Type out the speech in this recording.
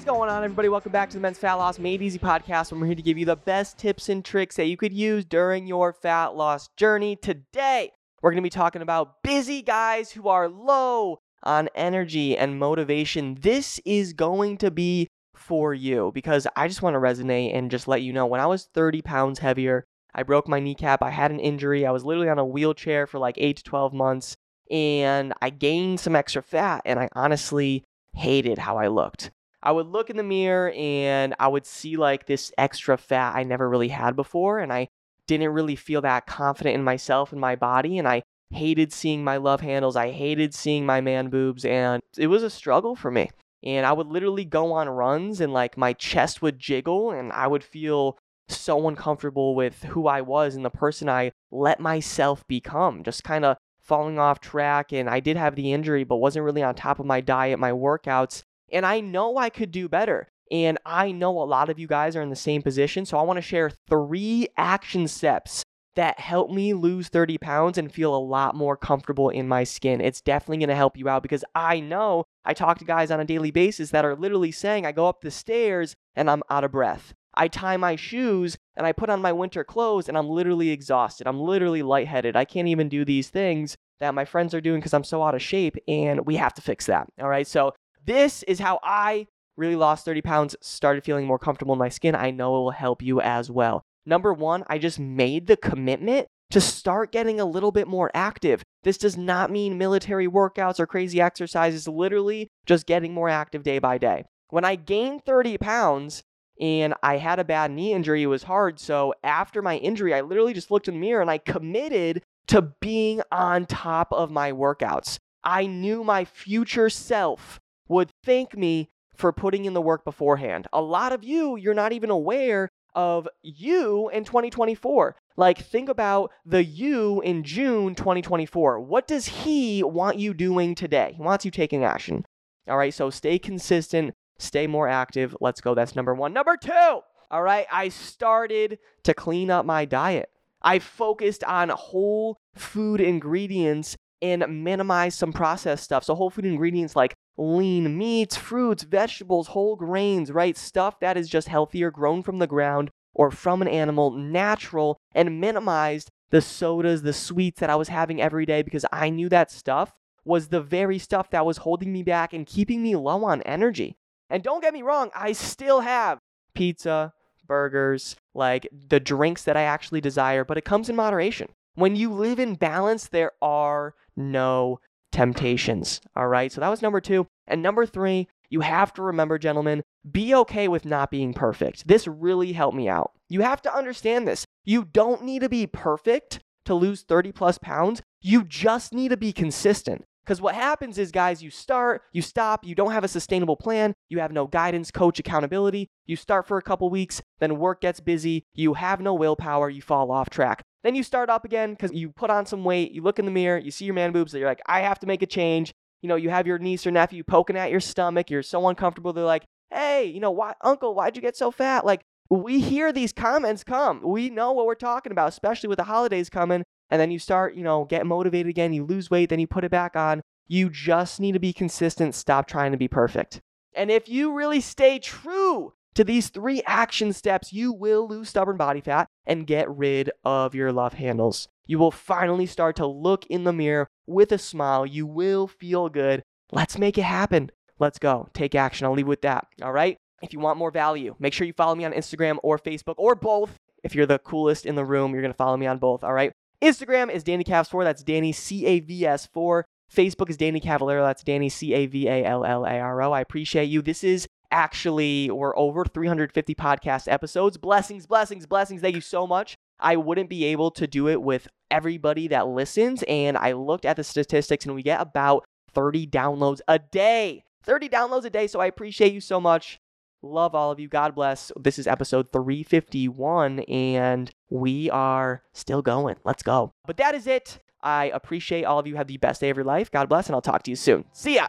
Is going on, everybody? Welcome back to the Men's Fat Loss Made Easy podcast. Where we're here to give you the best tips and tricks that you could use during your fat loss journey. Today, we're going to be talking about busy guys who are low on energy and motivation. This is going to be for you because I just want to resonate and just let you know when I was 30 pounds heavier, I broke my kneecap, I had an injury, I was literally on a wheelchair for like 8 to 12 months, and I gained some extra fat, and I honestly hated how I looked. I would look in the mirror and I would see like this extra fat I never really had before. And I didn't really feel that confident in myself and my body. And I hated seeing my love handles. I hated seeing my man boobs. And it was a struggle for me. And I would literally go on runs and like my chest would jiggle and I would feel so uncomfortable with who I was and the person I let myself become. Just kind of falling off track. And I did have the injury, but wasn't really on top of my diet, my workouts. And I know I could do better. And I know a lot of you guys are in the same position. So I want to share three action steps that help me lose 30 pounds and feel a lot more comfortable in my skin. It's definitely going to help you out because I know I talk to guys on a daily basis that are literally saying, I go up the stairs and I'm out of breath. I tie my shoes and I put on my winter clothes and I'm literally exhausted. I'm literally lightheaded. I can't even do these things that my friends are doing because I'm so out of shape and we have to fix that. All right. So this is how I really lost 30 pounds, started feeling more comfortable in my skin. I know it will help you as well. Number one, I just made the commitment to start getting a little bit more active. This does not mean military workouts or crazy exercises, literally just getting more active day by day. When I gained 30 pounds and I had a bad knee injury, it was hard. So after my injury, I literally just looked in the mirror and I committed to being on top of my workouts. I knew my future self thank me for putting in the work beforehand. A lot of you, you're not even aware of you in 2024. Like, think about the you in June 2024. What does he want you doing today? He wants you taking action. All right, so stay consistent, stay more active. Let's go. That's number one. Number two, all right, I started to clean up my diet. I focused on whole food ingredients and minimize some processed stuff. So, whole food ingredients like lean meats, fruits, vegetables, whole grains, right? Stuff that is just healthier, grown from the ground or from an animal, natural, and minimized the sodas, the sweets that I was having every day because I knew that stuff was the very stuff that was holding me back and keeping me low on energy. And don't get me wrong, I still have pizza, burgers, like the drinks that I actually desire, but it comes in moderation. When you live in balance, there are no temptations. All right. So that was number two. And number three, you have to remember, gentlemen, be okay with not being perfect. This really helped me out. You have to understand this. You don't need to be perfect to lose 30 plus pounds. You just need to be consistent. Because what happens is, guys, you start, you stop, you don't have a sustainable plan, you have no guidance, coach, accountability. You start for a couple weeks, then work gets busy, you have no willpower, you fall off track. Then you start up again because you put on some weight, you look in the mirror, you see your man boobs, you're like, I have to make a change. You know, you have your niece or nephew poking at your stomach, you're so uncomfortable, they're like, hey, you know, why, uncle, why'd you get so fat? Like, we hear these comments come. We know what we're talking about, especially with the holidays coming and then you start, you know, get motivated again, you lose weight, then you put it back on. You just need to be consistent, stop trying to be perfect. And if you really stay true to these three action steps, you will lose stubborn body fat and get rid of your love handles. You will finally start to look in the mirror with a smile. You will feel good. Let's make it happen. Let's go. Take action. I'll leave with that. All right. If you want more value, make sure you follow me on Instagram or Facebook or both. If you're the coolest in the room, you're going to follow me on both. All right. Instagram is Danny Cavs4. That's Danny C A V S 4. Facebook is Danny Cavallaro. That's Danny C A V A L L A R O. I appreciate you. This is actually, we're over 350 podcast episodes. Blessings, blessings, blessings. Thank you so much. I wouldn't be able to do it with everybody that listens. And I looked at the statistics and we get about 30 downloads a day. 30 downloads a day. So I appreciate you so much. Love all of you. God bless. This is episode 351, and we are still going. Let's go. But that is it. I appreciate all of you. Have the best day of your life. God bless, and I'll talk to you soon. See ya.